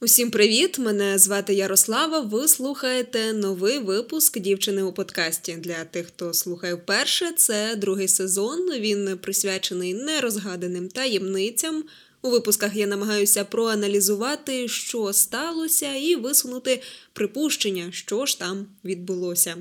Усім привіт! Мене звати Ярослава. Ви слухаєте новий випуск дівчини у подкасті. Для тих, хто слухає вперше, це другий сезон. Він присвячений нерозгаданим таємницям. У випусках я намагаюся проаналізувати, що сталося, і висунути припущення, що ж там відбулося.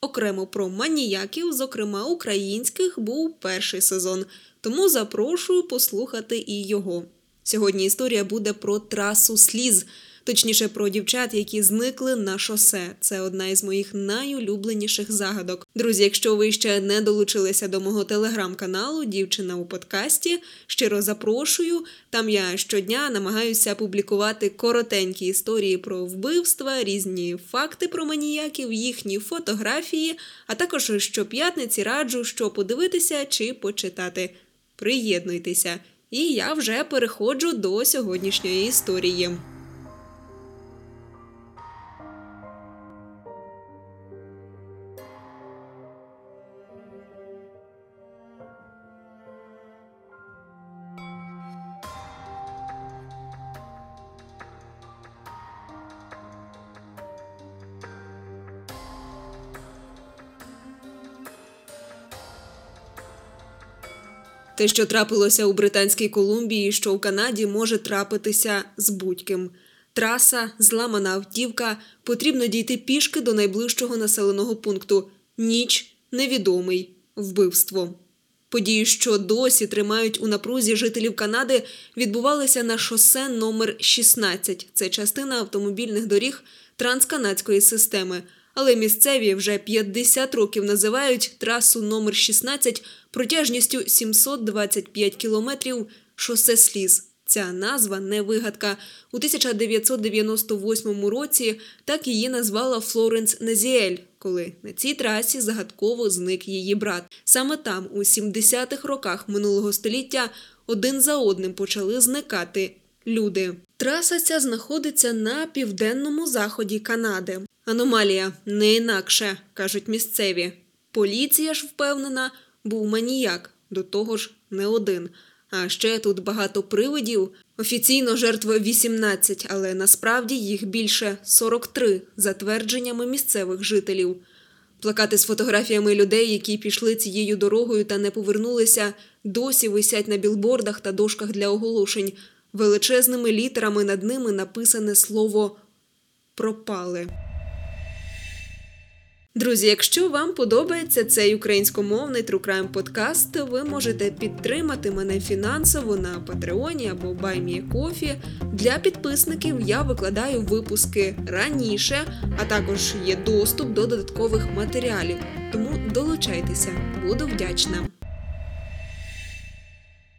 Окремо про маніяків, зокрема українських, був перший сезон, тому запрошую послухати і його. Сьогодні історія буде про трасу сліз, точніше про дівчат, які зникли на шосе. Це одна із моїх найулюбленіших загадок. Друзі, якщо ви ще не долучилися до мого телеграм-каналу Дівчина у подкасті, щиро запрошую. Там я щодня намагаюся публікувати коротенькі історії про вбивства, різні факти про маніяків, їхні фотографії, а також щоп'ятниці раджу, що подивитися чи почитати. Приєднуйтеся! І я вже переходжу до сьогоднішньої історії. Те, що трапилося у Британській Колумбії, що у Канаді може трапитися з будь-ким. Траса, зламана автівка, потрібно дійти пішки до найближчого населеного пункту. Ніч невідомий вбивство. Події, що досі тримають у напрузі жителів Канади, відбувалися на шосе номер 16 Це частина автомобільних доріг трансканадської системи. Але місцеві вже 50 років називають трасу номер 16 протяжністю 725 кілометрів шосе сліз. Ця назва не вигадка. У 1998 році так її назвала Флоренс Незіель, коли на цій трасі загадково зник її брат. Саме там, у 70-х роках минулого століття, один за одним почали зникати люди. Траса ця знаходиться на південному заході Канади. Аномалія не інакше, кажуть місцеві. Поліція ж впевнена, був маніяк, до того ж не один. А ще тут багато привидів. Офіційно жертви 18, але насправді їх більше 43, за твердженнями місцевих жителів. Плакати з фотографіями людей, які пішли цією дорогою та не повернулися, досі висять на білбордах та дошках для оголошень. Величезними літерами над ними написане слово пропали. Друзі, якщо вам подобається цей українськомовний True Crime подкаст, ви можете підтримати мене фінансово на Патреоні або Кофі. Для підписників я викладаю випуски раніше, а також є доступ до додаткових матеріалів. Тому долучайтеся, буду вдячна.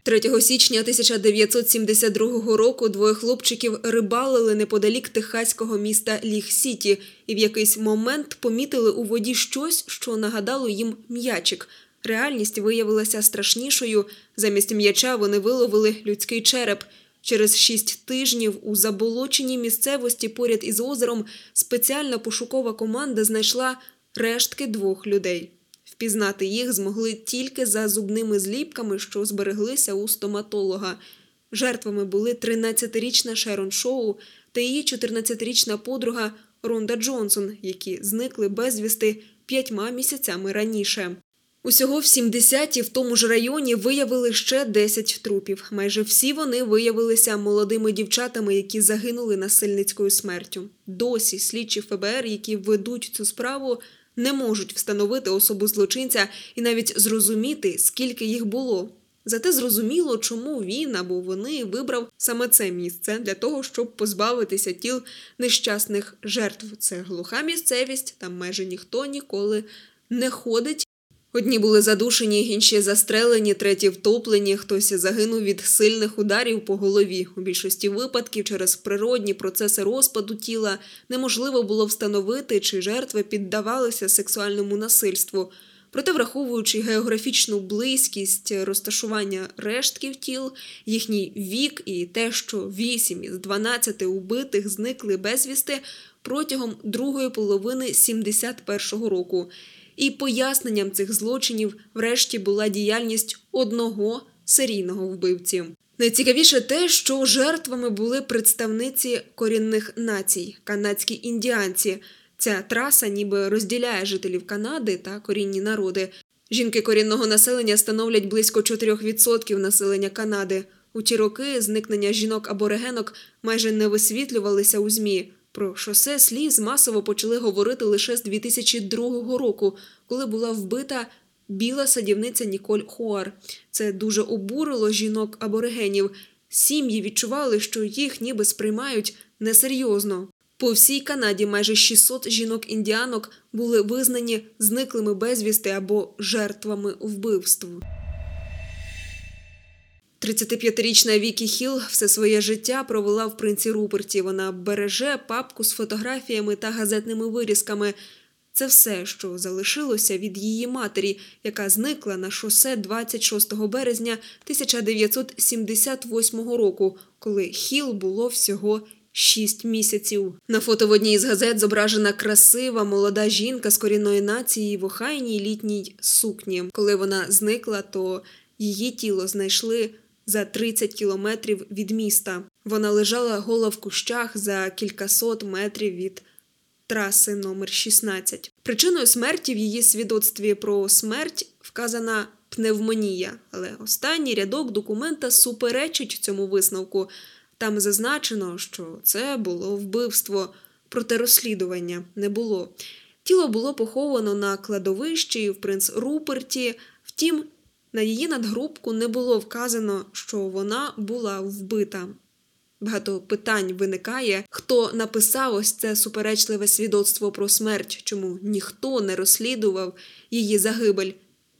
3 січня 1972 року двоє хлопчиків рибалили неподалік техаського міста Ліг Сіті і в якийсь момент помітили у воді щось, що нагадало їм м'ячик. Реальність виявилася страшнішою. Замість м'яча вони виловили людський череп. Через шість тижнів у заболоченій місцевості поряд із озером спеціальна пошукова команда знайшла рештки двох людей. Впізнати їх змогли тільки за зубними зліпками, що збереглися у стоматолога. Жертвами були 13-річна Шерон Шоу та її 14-річна подруга Ронда Джонсон, які зникли безвісти п'ятьма місяцями раніше. Усього в 70-ті в тому ж районі виявили ще 10 трупів. Майже всі вони виявилися молодими дівчатами, які загинули насильницькою смертю. Досі слідчі ФБР, які ведуть цю справу, не можуть встановити особу злочинця і навіть зрозуміти, скільки їх було. Зате зрозуміло, чому він або вони вибрав саме це місце для того, щоб позбавитися тіл нещасних жертв. Це глуха місцевість, там майже ніхто ніколи не ходить Одні були задушені, інші застрелені, треті втоплені. Хтось загинув від сильних ударів по голові. У більшості випадків через природні процеси розпаду тіла неможливо було встановити, чи жертви піддавалися сексуальному насильству. Проте, враховуючи географічну близькість розташування рештків тіл, їхній вік і те, що 8 із 12 убитих зникли безвісти протягом другої половини 71-го року. І поясненням цих злочинів, врешті, була діяльність одного серійного вбивці. Найцікавіше те, що жертвами були представниці корінних націй, канадські індіанці. Ця траса ніби розділяє жителів Канади та корінні народи. Жінки корінного населення становлять близько 4% населення Канади. У ті роки зникнення жінок аборигенок майже не висвітлювалися у ЗМІ. Про шосе сліз масово почали говорити лише з 2002 року, коли була вбита біла садівниця Ніколь Хуар. Це дуже обурило жінок аборигенів. Сім'ї відчували, що їх ніби сприймають несерйозно. По всій Канаді майже 600 жінок-індіанок були визнані зниклими безвісти або жертвами вбивств. 35-річна Вікі Хіл все своє життя провела в принці Руперті. Вона береже папку з фотографіями та газетними вирізками. Це все, що залишилося від її матері, яка зникла на шосе 26 березня 1978 року, коли Хіл було всього шість місяців. На фото в одній із газет зображена красива молода жінка з корінної нації в охайній літній сукні. Коли вона зникла, то її тіло знайшли за 30 кілометрів від міста. Вона лежала гола в кущах за кількасот метрів від траси номер 16. Причиною смерті в її свідоцтві про смерть вказана пневмонія, але останній рядок документа суперечить цьому висновку. Там зазначено, що це було вбивство, проте розслідування не було. Тіло було поховано на кладовищі в принц Руперті. Втім, на її надгрубку не було вказано, що вона була вбита. Багато питань виникає, хто написав ось це суперечливе свідоцтво про смерть, чому ніхто не розслідував її загибель.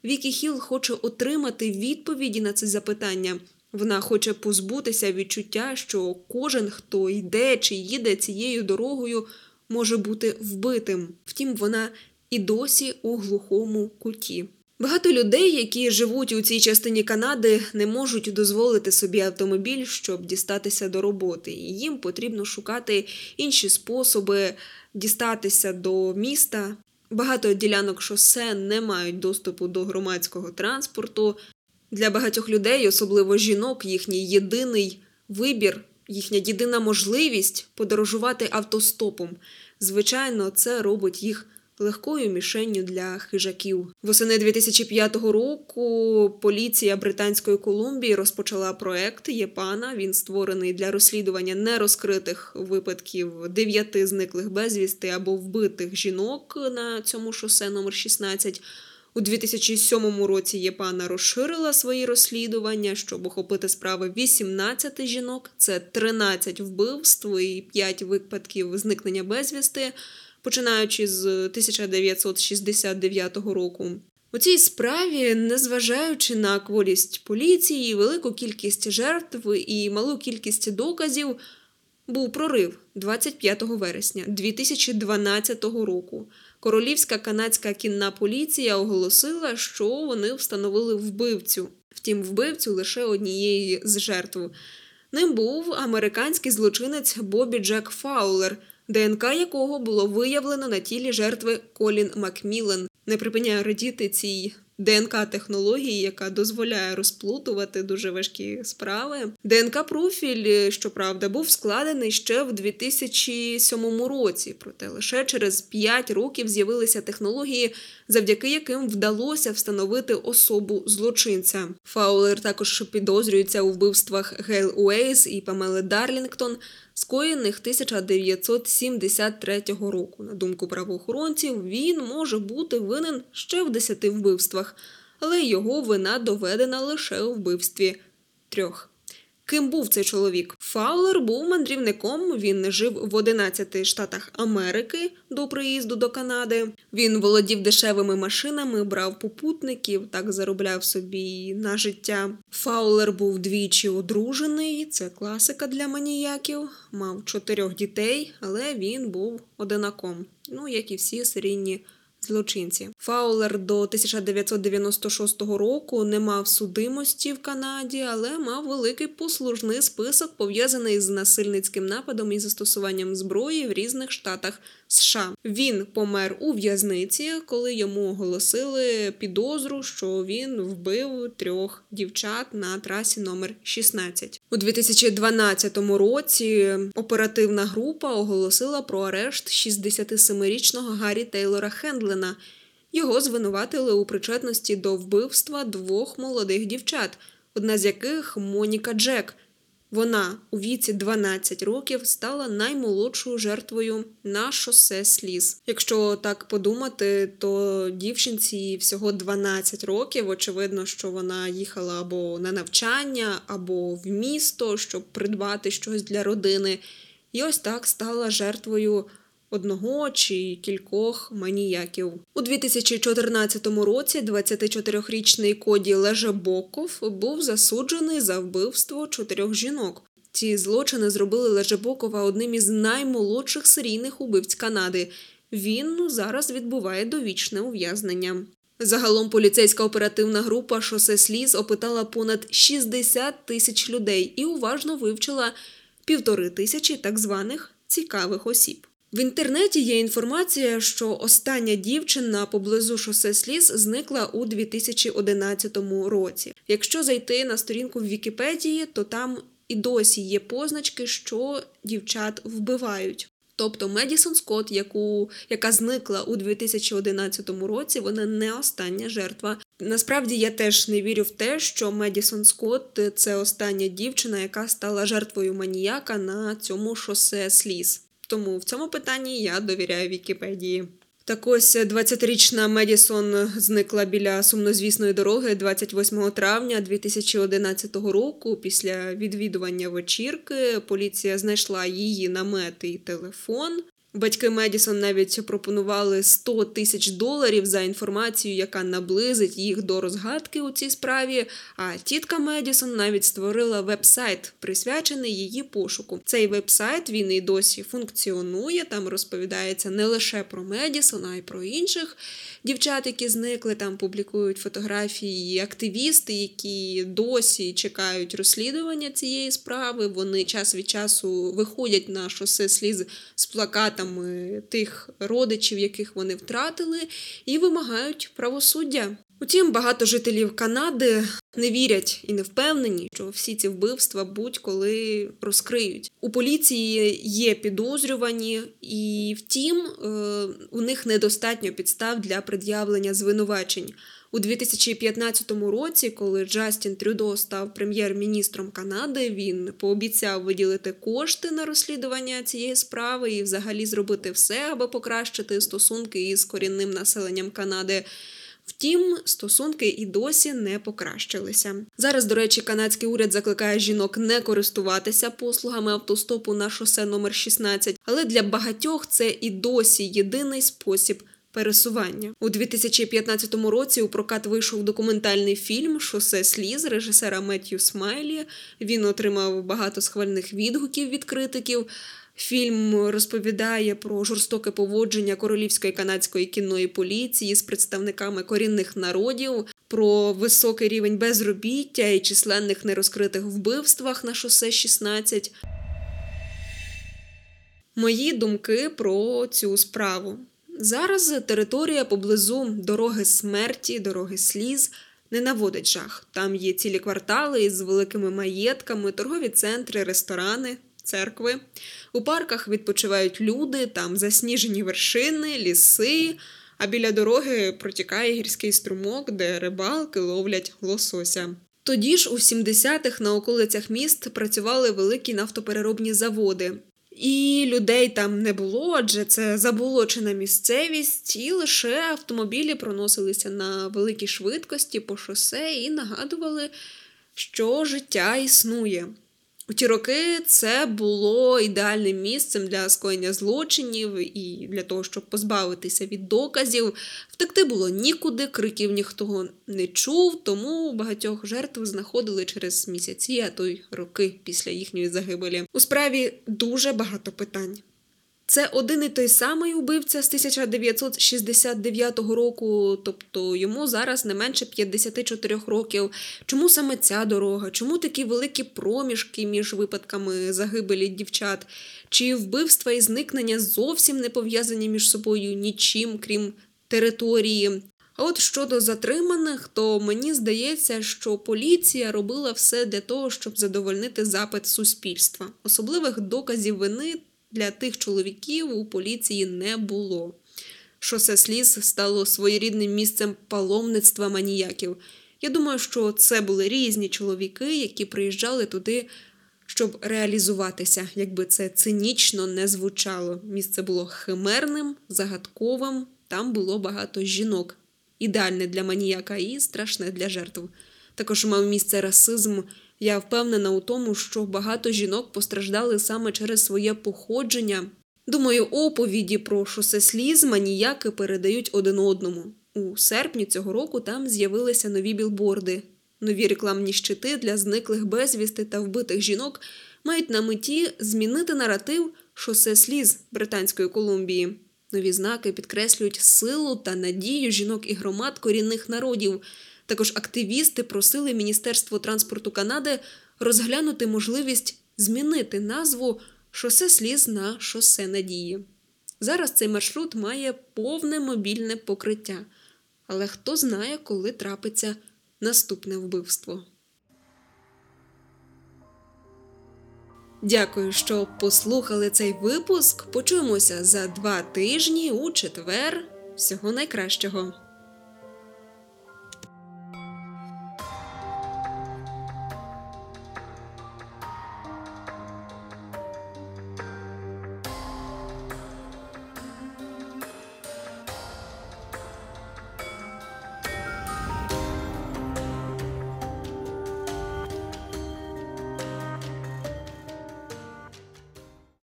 Вікі Хіл хоче отримати відповіді на це запитання. Вона хоче позбутися відчуття, що кожен, хто йде чи їде цією дорогою, може бути вбитим. Втім, вона і досі у глухому куті. Багато людей, які живуть у цій частині Канади, не можуть дозволити собі автомобіль, щоб дістатися до роботи, і їм потрібно шукати інші способи дістатися до міста. Багато ділянок шосе не мають доступу до громадського транспорту. Для багатьох людей, особливо жінок, їхній єдиний вибір, їхня єдина можливість подорожувати автостопом. Звичайно, це робить їх легкою мішенню для хижаків. Восени 2005 року поліція Британської Колумбії розпочала проект Єпана. Він створений для розслідування нерозкритих випадків дев'яти зниклих безвісти або вбитих жінок на цьому шосе номер 16 у 2007 році Єпана розширила свої розслідування, щоб охопити справи 18 жінок. Це 13 вбивств і 5 випадків зникнення безвісти починаючи з 1969 року. У цій справі, незважаючи на кволість поліції, велику кількість жертв і малу кількість доказів, був прорив 25 вересня 2012 року. Королівська канадська кінна поліція оголосила, що вони встановили вбивцю. Втім, вбивцю лише однієї з жертв. Ним був американський злочинець Бобі Джек Фаулер – ДНК якого було виявлено на тілі жертви Колін Макмілен. Не припиняє радіти цій ДНК-технології, яка дозволяє розплутувати дуже важкі справи. ДНК-профіль, щоправда, був складений ще в 2007 році, проте лише через 5 років з'явилися технології, завдяки яким вдалося встановити особу злочинця. Фаулер також підозрюється у вбивствах Гейл Уейс і Памели Дарлінгтон скоєних 1973 року. На думку правоохоронців, він може бути винен ще в десяти вбивствах, але його вина доведена лише у вбивстві трьох. Ким був цей чоловік? Фаулер був мандрівником. Він жив в 11 штатах Америки до приїзду до Канади. Він володів дешевими машинами, брав попутників, так заробляв собі на життя. Фаулер був двічі одружений. Це класика для маніяків. Мав чотирьох дітей, але він був одинаком. Ну як і всі серійні злочинці. Фаулер до 1996 року не мав судимості в Канаді, але мав великий послужний список, пов'язаний з насильницьким нападом і застосуванням зброї в різних штатах США. Він помер у в'язниці, коли йому оголосили підозру, що він вбив трьох дівчат на трасі номер 16. У 2012 році оперативна група оголосила про арешт 67-річного Гаррі Тейлора Хендлена. Його звинуватили у причетності до вбивства двох молодих дівчат, одна з яких Моніка Джек. Вона у віці 12 років стала наймолодшою жертвою на шосе сліз. Якщо так подумати, то дівчинці всього 12 років. Очевидно, що вона їхала або на навчання, або в місто, щоб придбати щось для родини. І ось так стала жертвою одного чи кількох маніяків. У 2014 році 24-річний Коді Лежебоков був засуджений за вбивство чотирьох жінок. Ці злочини зробили Лежебокова одним із наймолодших серійних убивць Канади. Він зараз відбуває довічне ув'язнення. Загалом поліцейська оперативна група Шосе Сліз опитала понад 60 тисяч людей і уважно вивчила півтори тисячі так званих цікавих осіб. В інтернеті є інформація, що остання дівчина поблизу шосе сліз зникла у 2011 році. Якщо зайти на сторінку в Вікіпедії, то там і досі є позначки, що дівчат вбивають. Тобто Медісон Скотт, яку яка зникла у 2011 році, вона не остання жертва. Насправді я теж не вірю в те, що Медісон Скотт – це остання дівчина, яка стала жертвою маніяка на цьому шосе сліз. Тому в цьому питанні я довіряю Вікіпедії. Так ось 20-річна Медісон зникла біля сумнозвісної дороги 28 травня 2011 року. Після відвідування вечірки поліція знайшла її намет і телефон. Батьки Медісон навіть пропонували 100 тисяч доларів за інформацію, яка наблизить їх до розгадки у цій справі. А тітка Медісон навіть створила веб-сайт, присвячений її пошуку. Цей веб-сайт він і досі функціонує. Там розповідається не лише про Медісон, а й про інших дівчат, які зникли. Там публікують фотографії активісти, які досі чекають розслідування цієї справи. Вони час від часу виходять на шосе сліз з плакатами плакатами тих родичів, яких вони втратили, і вимагають правосуддя. Утім, багато жителів Канади не вірять і не впевнені, що всі ці вбивства будь-коли розкриють. У поліції є підозрювані, і втім, е, у них недостатньо підстав для пред'явлення звинувачень. У 2015 році, коли Джастін Трюдо став прем'єр-міністром Канади, він пообіцяв виділити кошти на розслідування цієї справи і взагалі зробити все, аби покращити стосунки із корінним населенням Канади. Втім, стосунки і досі не покращилися. Зараз, до речі, канадський уряд закликає жінок не користуватися послугами автостопу на шосе номер 16 але для багатьох це і досі єдиний спосіб пересування у 2015 році. У прокат вийшов документальний фільм Шосе сліз режисера Меттью Смайлі. Він отримав багато схвальних відгуків від критиків. Фільм розповідає про жорстоке поводження королівської канадської кінної поліції з представниками корінних народів, про високий рівень безробіття і численних нерозкритих вбивствах на шосе 16. Мої думки про цю справу. Зараз територія поблизу дороги смерті, дороги сліз не наводить жах. Там є цілі квартали із великими маєтками, торгові центри, ресторани, церкви. У парках відпочивають люди, там засніжені вершини, ліси. А біля дороги протікає гірський струмок, де рибалки ловлять лосося. Тоді ж у 70-х на околицях міст працювали великі нафтопереробні заводи. І людей там не було, адже це заболочена місцевість, і лише автомобілі проносилися на великій швидкості по шосе і нагадували, що життя існує. У ті роки це було ідеальним місцем для скоєння злочинів і для того, щоб позбавитися від доказів. Втекти було нікуди, криків ніхто не чув, тому багатьох жертв знаходили через місяці, а то й роки після їхньої загибелі. У справі дуже багато питань. Це один і той самий убивця з 1969 року, тобто йому зараз не менше 54 років. Чому саме ця дорога? Чому такі великі проміжки між випадками загибелі дівчат? Чи вбивства і зникнення зовсім не пов'язані між собою нічим, крім території? А от щодо затриманих, то мені здається, що поліція робила все для того, щоб задовольнити запит суспільства. Особливих доказів вини для тих чоловіків у поліції не було. Шосе сліз стало своєрідним місцем паломництва маніяків. Я думаю, що це були різні чоловіки, які приїжджали туди, щоб реалізуватися, якби це цинічно не звучало. Місце було химерним, загадковим, там було багато жінок. Ідеальне для маніяка і страшне для жертв. Також мав місце расизм. Я впевнена у тому, що багато жінок постраждали саме через своє походження. Думаю, оповіді про шосе сліз маніяки передають один одному. У серпні цього року там з'явилися нові білборди. Нові рекламні щити для зниклих безвісти та вбитих жінок мають на меті змінити наратив шосе сліз Британської Колумбії. Нові знаки підкреслюють силу та надію жінок і громад корінних народів. Також активісти просили Міністерство транспорту Канади розглянути можливість змінити назву шосе сліз на шосе надії. Зараз цей маршрут має повне мобільне покриття, але хто знає, коли трапиться наступне вбивство. Дякую, що послухали цей випуск. Почуємося за два тижні у четвер. Всього найкращого.